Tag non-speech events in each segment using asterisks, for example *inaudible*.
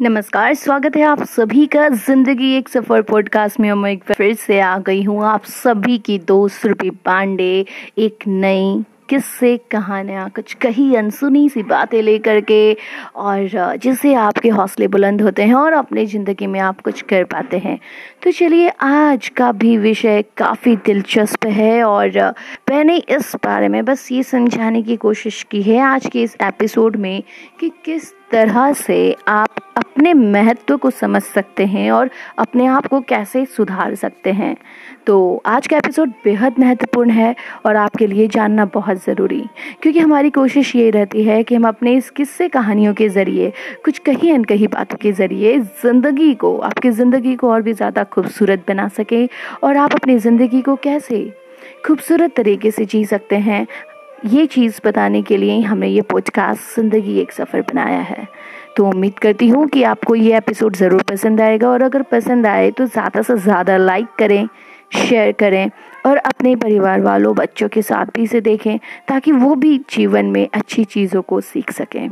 नमस्कार, स्वागत है आप सभी का ज़िंदगी एक सफ़र पॉडकास्ट में। मैं एक बार फिर से आ गई हूँ आप सभी की दोस्त रूपी पांडे, एक नई किस्से, कहानियाँ, कुछ कही अनसुनी सी बातें लेकर के। और, जिससे आपके हौसले बुलंद होते हैं और अपने ज़िंदगी में आप कुछ कर पाते हैं। तो चलिए, आज का भी विषय काफ़ी दिलचस्प है और, मैंने इस बारे में बस ये समझाने की कोशिश की है आज के इस एपिसोड में कि किस तरह से आप अपने महत्व को समझ सकते हैं और अपने आप को कैसे सुधार सकते हैं। तो आज का एपिसोड बेहद महत्वपूर्ण है और आपके लिए जानना बहुत ज़रूरी, क्योंकि हमारी कोशिश ये रहती है कि हम अपने इस किस्से कहानियों के ज़रिए, कुछ कही अनकही बातों के ज़रिए ज़िंदगी को, आपकी ज़िंदगी को और भी ज़्यादा खूबसूरत बना सकें और आप अपनी ज़िंदगी को कैसे खूबसूरत तरीके से जी सकते हैं। ये चीज़ बताने के लिए हमने ये पॉडकास्ट ज़िंदगी एक सफ़र बनाया है। तो उम्मीद करती हूँ कि आपको ये एपिसोड ज़रूर पसंद आएगा और अगर पसंद आए तो ज़्यादा से ज़्यादा लाइक करें शेयर करें और अपने परिवार वालों, बच्चों के साथ भी इसे देखें, ताकि वो भी जीवन में अच्छी चीज़ों को सीख सकें।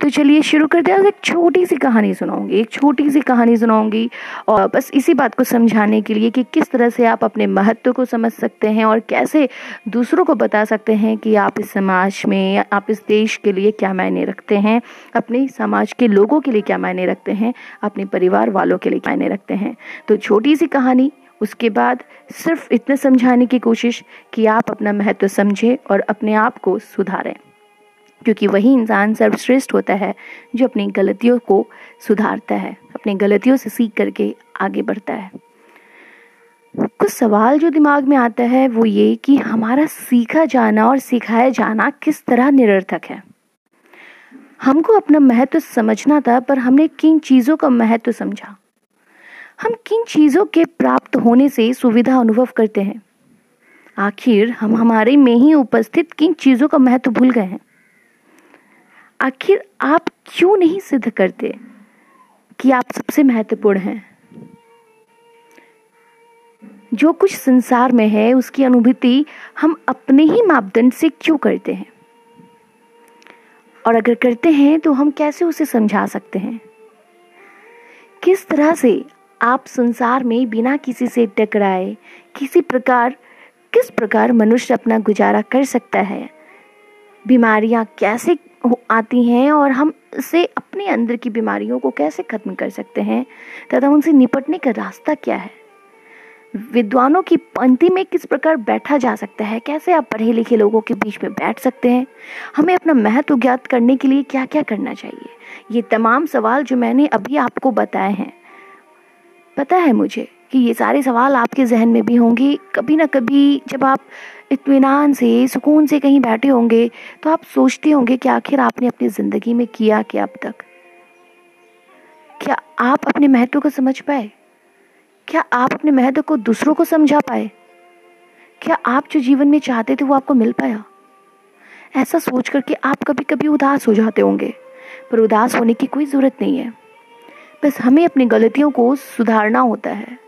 तो चलिए शुरू करते हैं। एक छोटी सी कहानी सुनाऊँगी, एक छोटी सी कहानी सुनाऊँगी। और बस इसी बात को समझाने के लिए कि किस तरह से आप अपने महत्व को समझ सकते हैं और कैसे दूसरों को बता सकते हैं कि आप इस समाज में, आप इस देश के लिए क्या मायने रखते हैं, अपने समाज के लोगों के लिए क्या मायने रखते हैं, अपने परिवार वालों के लिए मायने रखते हैं। तो छोटी सी कहानी उसके बाद सिर्फ़ इतना समझाने की कोशिश कि आप अपना महत्व समझें और अपने आप को सुधारें, क्योंकि वही इंसान सर्वश्रेष्ठ होता है जो अपनी गलतियों को सुधारता है, अपनी गलतियों से सीख करके आगे बढ़ता है। कुछ सवाल जो दिमाग में आता है वो ये कि हमारा सीखा जाना और सिखाया जाना किस तरह निरर्थक है? हमको अपना महत्व समझना था, पर हमने किन चीज़ों का महत्व समझा? हम किन चीज़ों के प्राप्त होने से सुविधा अनुभव करते हैं? आखिर हम हमारे में ही उपस्थित किन चीज़ों का महत्व भूल गए हैं? आखिर आप क्यों नहीं सिद्ध करते कि आप सबसे महत्वपूर्ण हैं? जो कुछ संसार में है, उसकी अनुभूति हम अपने ही मापदंड से क्यों करते हैं? और अगर करते हैं तो हम कैसे उसे समझा सकते हैं? किस तरह से आप संसार में बिना किसी से टकराए किसी प्रकार, किस प्रकार मनुष्य अपना गुजारा कर सकता है? बीमारियाँ कैसे आती हैं और हम से अपने अंदर की बीमारियों को कैसे खत्म कर सकते हैं तथा उनसे निपटने का रास्ता क्या है? विद्वानों की पंक्ति में किस प्रकार बैठा जा सकता है? कैसे आप पढ़े लिखे लोगों के बीच में बैठ सकते हैं? हमें अपना महत्व ज्ञात करने के लिए क्या क्या करना चाहिए? ये तमाम सवाल जो मैंने अभी आपको बताए हैं। पता है मुझे कि ये सारे सवाल आपके जहन में भी होंगे। कभी ना कभी जब आप इतमान से, सुकून से कहीं बैठे होंगे तो आप सोचते होंगे कि आखिर आपने अपनी ज़िंदगी में किया क्या अब तक? क्या आप अपने महत्व को समझ पाए? क्या आप अपने महत्व को दूसरों को समझा पाए? क्या आप जो जीवन में चाहते थे वो आपको मिल पाया? ऐसा सोच करके आप कभी कभी उदास हो जाते होंगे, पर उदास होने की कोई ज़रूरत नहीं है। बस हमें अपनी गलतियों को सुधारना होता है।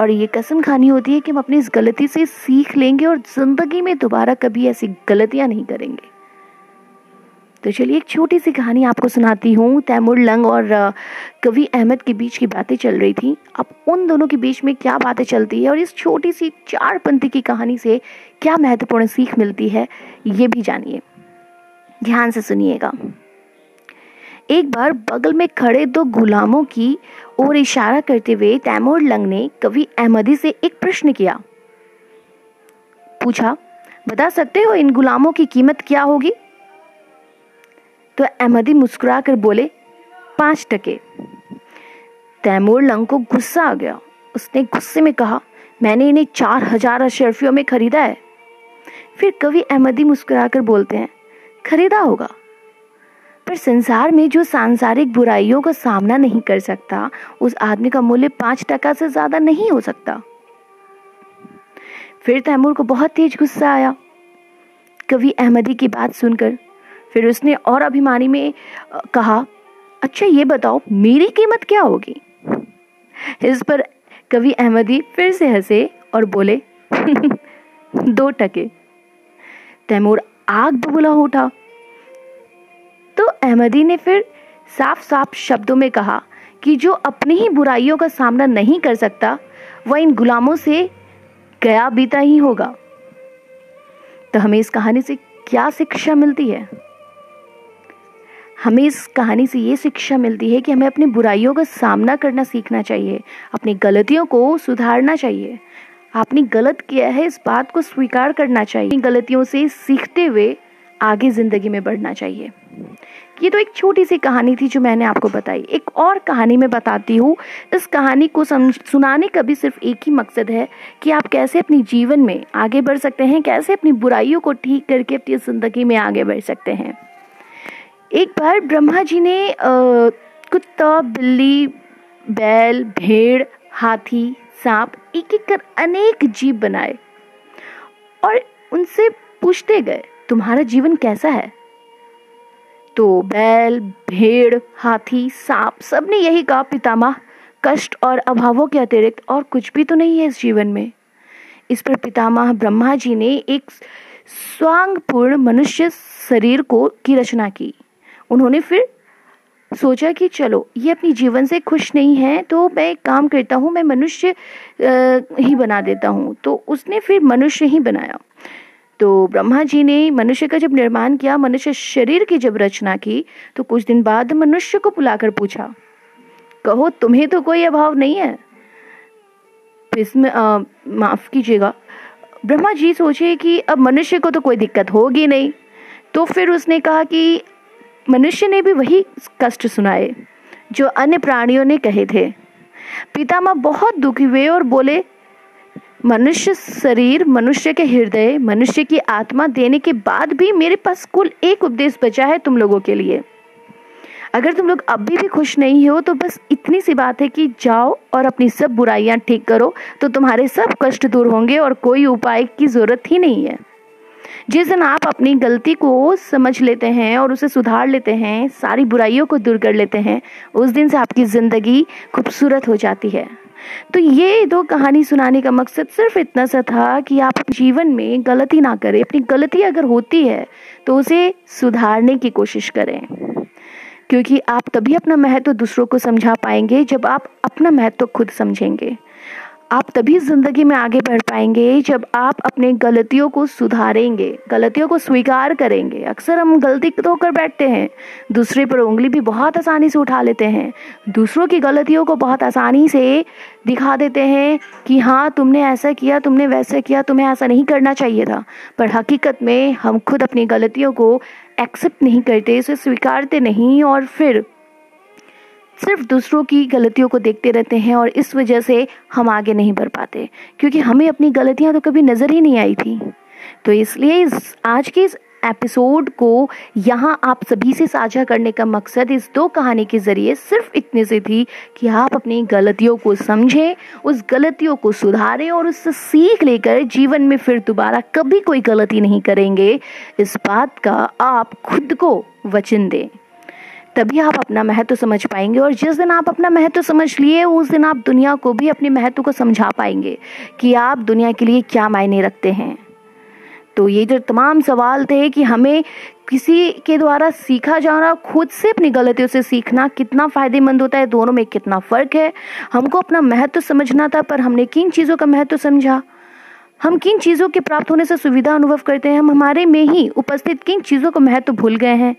और ये कसम खानी होती है कि हम अपनी इस गलती से सीख लेंगे और ज़िंदगी में दोबारा कभी ऐसी गलतियाँ नहीं करेंगे। तो चलिए एक छोटी सी कहानी आपको सुनाती हूँ। तैमूर लंग और कवि अहमद के बीच की बातें चल रही थी। अब उन दोनों के बीच में क्या बातें चलती है और इस छोटी सी चार पंथी की कहानी से क्या महत्वपूर्ण सीख मिलती है, ये भी जानिए। ध्यान से सुनिएगा। एक बार बगल में खड़े दो गुलामों की ओर इशारा करते हुए तैमूर लंग ने कवि अहमदी से एक प्रश्न किया। पूछा, बता सकते हो इन गुलामों की कीमत क्या होगी? तो अहमदी मुस्कुरा कर बोले, पाँच टके। तैमूर लंग को गुस्सा आ गया। उसने गुस्से में कहा, मैंने इन्हें चार हज़ार अशरफियों में खरीदा है। फिर कवि अहमदी मुस्कुरा कर बोलते हैं, खरीदा होगा। पर संसार में जो सांसारिक बुराइयों का सामना नहीं कर सकता, उस आदमी का मूल्य पाँच टका से ज़्यादा नहीं हो सकता। फिर तैमूर को बहुत तेज गुस्सा आया। कवि अहमदी की बात सुनकर फिर उसने और अभिमानी में कहा अच्छा ये बताओ, मेरी कीमत क्या होगी? इस पर कवि अहमदी फिर से हंसे और बोले, *laughs* दो टके। तैमूर आग बबूला उठा। तो अहमदी ने फिर साफ़ साफ़ शब्दों में कहा कि जो अपनी ही बुराइयों का सामना नहीं कर सकता, वह इन गुलामों से गया बीता ही होगा। तो हमें इस कहानी से क्या शिक्षा मिलती है? हमें इस कहानी से ये शिक्षा मिलती है कि हमें अपनी बुराइयों का सामना करना सीखना चाहिए, अपनी गलतियों को सुधारना चाहिए। आपने गलत किया है, इस बात को स्वीकार करना चाहिए। गलतियों से सीखते हुए आगे ज़िंदगी में बढ़ना चाहिए। ये तो एक छोटी सी कहानी थी जो मैंने आपको बताई। एक और कहानी मैं बताती हूँ। इस कहानी को समझ सुनाने का भी सिर्फ़ एक ही मकसद है कि आप कैसे अपनी जीवन में आगे बढ़ सकते हैं, कैसे अपनी बुराइयों को ठीक करके अपनी ज़िंदगी में आगे बढ़ सकते हैं। एक बार ब्रह्मा जी ने कुत्ता, बिल्ली, बैल, भेड़, हाथी, सांप एक एक कर अनेक जीव बनाए और उनसे पूछते गए, तुम्हारा जीवन कैसा है? तो बैल, भेड़, हाथी, सांप सबने यही कहा, पितामह, कष्ट और अभावों के अतिरिक्त और कुछ भी तो नहीं है इस जीवन में। इस पर पितामह ब्रह्मा जी ने एक स्वांगपूर्ण मनुष्य शरीर को की रचना की। उन्होंने फिर सोचा कि चलो, ये अपनी जीवन से खुश नहीं है तो मैं एक काम करता हूँ, मैं मनुष्य ही बना देता हूँ। तो उसने फिर मनुष्य ही बनाया। तो ब्रह्मा जी ने मनुष्य का जब निर्माण किया, मनुष्य शरीर की जब रचना की तो कुछ दिन बाद मनुष्य को बुलाकर पूछा, कहो, तुम्हें तो कोई अभाव नहीं है? इसमें माफ़ कीजिएगा, ब्रह्मा जी सोचे कि अब मनुष्य को तो कोई दिक्कत होगी नहीं तो फिर उसने कहा कि मनुष्य ने भी वही कष्ट सुनाए, जो अन्य प्राणियों ने कहे थे। पितामह बहुत दुखी हुए और बोले मनुष्य शरीर, मनुष्य के हृदय, मनुष्य की आत्मा देने के बाद भी मेरे पास कुल एक उपदेश बचा है तुम लोगों के लिए। अगर तुम लोग अभी भी खुश नहीं हो तो बस इतनी सी बात है कि जाओ और अपनी सब बुराइयाँ ठीक करो तो तुम्हारे सब कष्ट दूर होंगे और कोई उपाय की ज़रूरत ही नहीं है। जिस दिन आप अपनी गलती को समझ लेते हैं और उसे सुधार लेते हैं, सारी बुराइयों को दूर कर लेते हैं, उस दिन से आपकी ज़िंदगी खूबसूरत हो जाती है। तो ये दो कहानी सुनाने का मकसद सिर्फ़ इतना सा था कि आप जीवन में गलती ना करें। अपनी गलती अगर होती है तो उसे सुधारने की कोशिश करें। क्योंकि आप तभी अपना महत्व दूसरों को समझा पाएँगे जब आप अपना महत्व खुद समझेंगे। आप तभी ज़िंदगी में आगे बढ़ पाएँगे जब आप अपने गलतियों को सुधारेंगे, गलतियों को स्वीकार करेंगे। अक्सर हम गलती तो कर बैठते हैं, दूसरे पर उंगली भी बहुत आसानी से उठा लेते हैं, दूसरों की गलतियों को बहुत आसानी से दिखा देते हैं कि हाँ तुमने ऐसा किया, तुमने वैसा किया, तुम्हें ऐसा नहीं करना चाहिए था। पर हकीकत में हम खुद अपनी गलतियों को एक्सेप्ट नहीं करते स्वीकारते नहीं और फिर सिर्फ़ दूसरों की गलतियों को देखते रहते हैं और इस वजह से हम आगे नहीं बढ़ पाते, क्योंकि हमें अपनी गलतियाँ तो कभी नज़र ही नहीं आई थी। तो इसलिए इस, आज के इस एपिसोड को यहाँ आप सभी से साझा करने का मकसद इस दो कहानी के ज़रिए सिर्फ़ इतने से थी कि आप अपनी गलतियों को समझें, उस गलतियों को सुधारें और उससे सीख लेकर जीवन में फिर दोबारा कभी कोई गलती नहीं करेंगे। इस बात का आप खुद को वचन दें। तभी आप अपना महत्व समझ पाएँगे और जिस दिन आप अपना महत्व समझ लिए, उस दिन आप दुनिया को भी अपने महत्व को समझा पाएँगे कि आप दुनिया के लिए क्या मायने रखते हैं। तो ये जो तमाम सवाल थे कि हमें किसी के द्वारा सीखा जाना खुद से अपनी गलतियों से सीखना कितना फ़ायदेमंद होता है, दोनों में कितना फ़र्क है। हमको अपना महत्व समझना था, पर हमने किन चीज़ों का महत्व समझा? हम किन चीज़ों के प्राप्त होने से सुविधा अनुभव करते हैं? हम हमारे में ही उपस्थित किन चीज़ों का महत्व भूल गए हैं?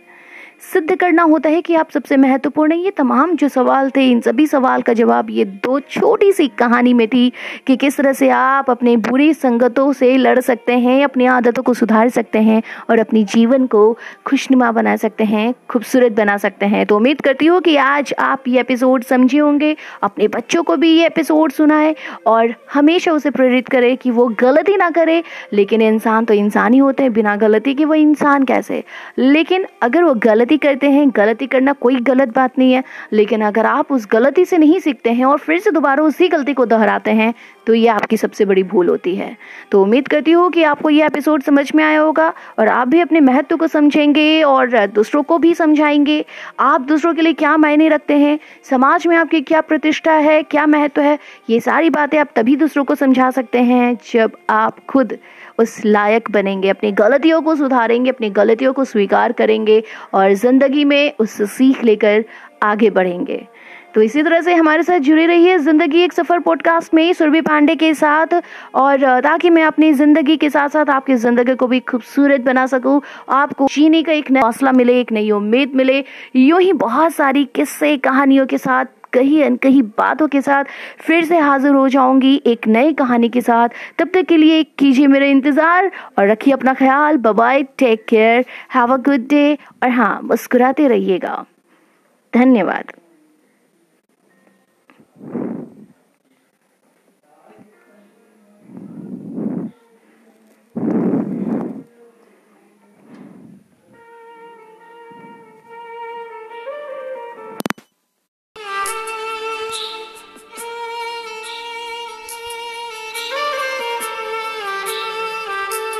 सिद्ध करना होता है कि आप सबसे महत्वपूर्ण है। ये तमाम जो सवाल थे, इन सभी सवाल का जवाब ये दो छोटी सी कहानी में थी कि किस तरह से आप अपने बुरी संगतों से लड़ सकते हैं, अपनी आदतों को सुधार सकते हैं और अपनी जीवन को खुशनुमा बना सकते हैं, खूबसूरत बना सकते हैं। तो उम्मीद करती हूँ कि आज आप ये एपिसोड समझे होंगे, अपने बच्चों को भी ये एपिसोड सुनाए और हमेशा उसे प्रेरित करें कि वो गलती ना करे, लेकिन इंसान तो इंसान ही होते हैं, बिना गलती के वो इंसान कैसे? लेकिन अगर वो गलत गलती करते हैं, गलती करना कोई गलत बात नहीं है, लेकिन अगर आप उस गलती से नहीं सीखते हैं और फिर से दोबारा उसी गलती को दोहराते हैं तो ये आपकी सबसे बड़ी भूल होती है। तो उम्मीद करती हूँ कि आपको ये एपिसोड समझ में आया होगा और आप भी अपने महत्व को समझेंगे और दूसरों को भी समझाएँगे। आप दूसरों के लिए क्या मायने रखते हैं? समाज में आपकी क्या प्रतिष्ठा है? क्या महत्व है? ये सारी बातें आप तभी दूसरों को समझा सकते हैं जब आप खुद उस लायक बनेंगे, अपनी गलतियों को सुधारेंगे, अपनी गलतियों को स्वीकार करेंगे और ज़िंदगी में उससे सीख लेकर आगे बढ़ेंगे। तो इसी तरह से हमारे साथ जुड़ी रही है ज़िंदगी एक सफ़र पॉडकास्ट में सुरभि पांडे के साथ। और ताकि मैं अपनी ज़िंदगी के साथ साथ आपकी ज़िंदगी को भी खूबसूरत बना सकूँ, आपको जीने का एक नया हौसला मिले, एक नई उम्मीद मिले। यूँ ही बहुत सारी किस्से, कहानियों के साथ कहीं अनकही बातों के साथ फिर से हाजिर हो जाऊँगी एक नई कहानी के साथ। तब तक के लिए कीजिए मेरा इंतज़ार और रखिए अपना ख्याल। Bye take care have a good day और हाँ मुस्कुराते रहिएगा। धन्यवाद।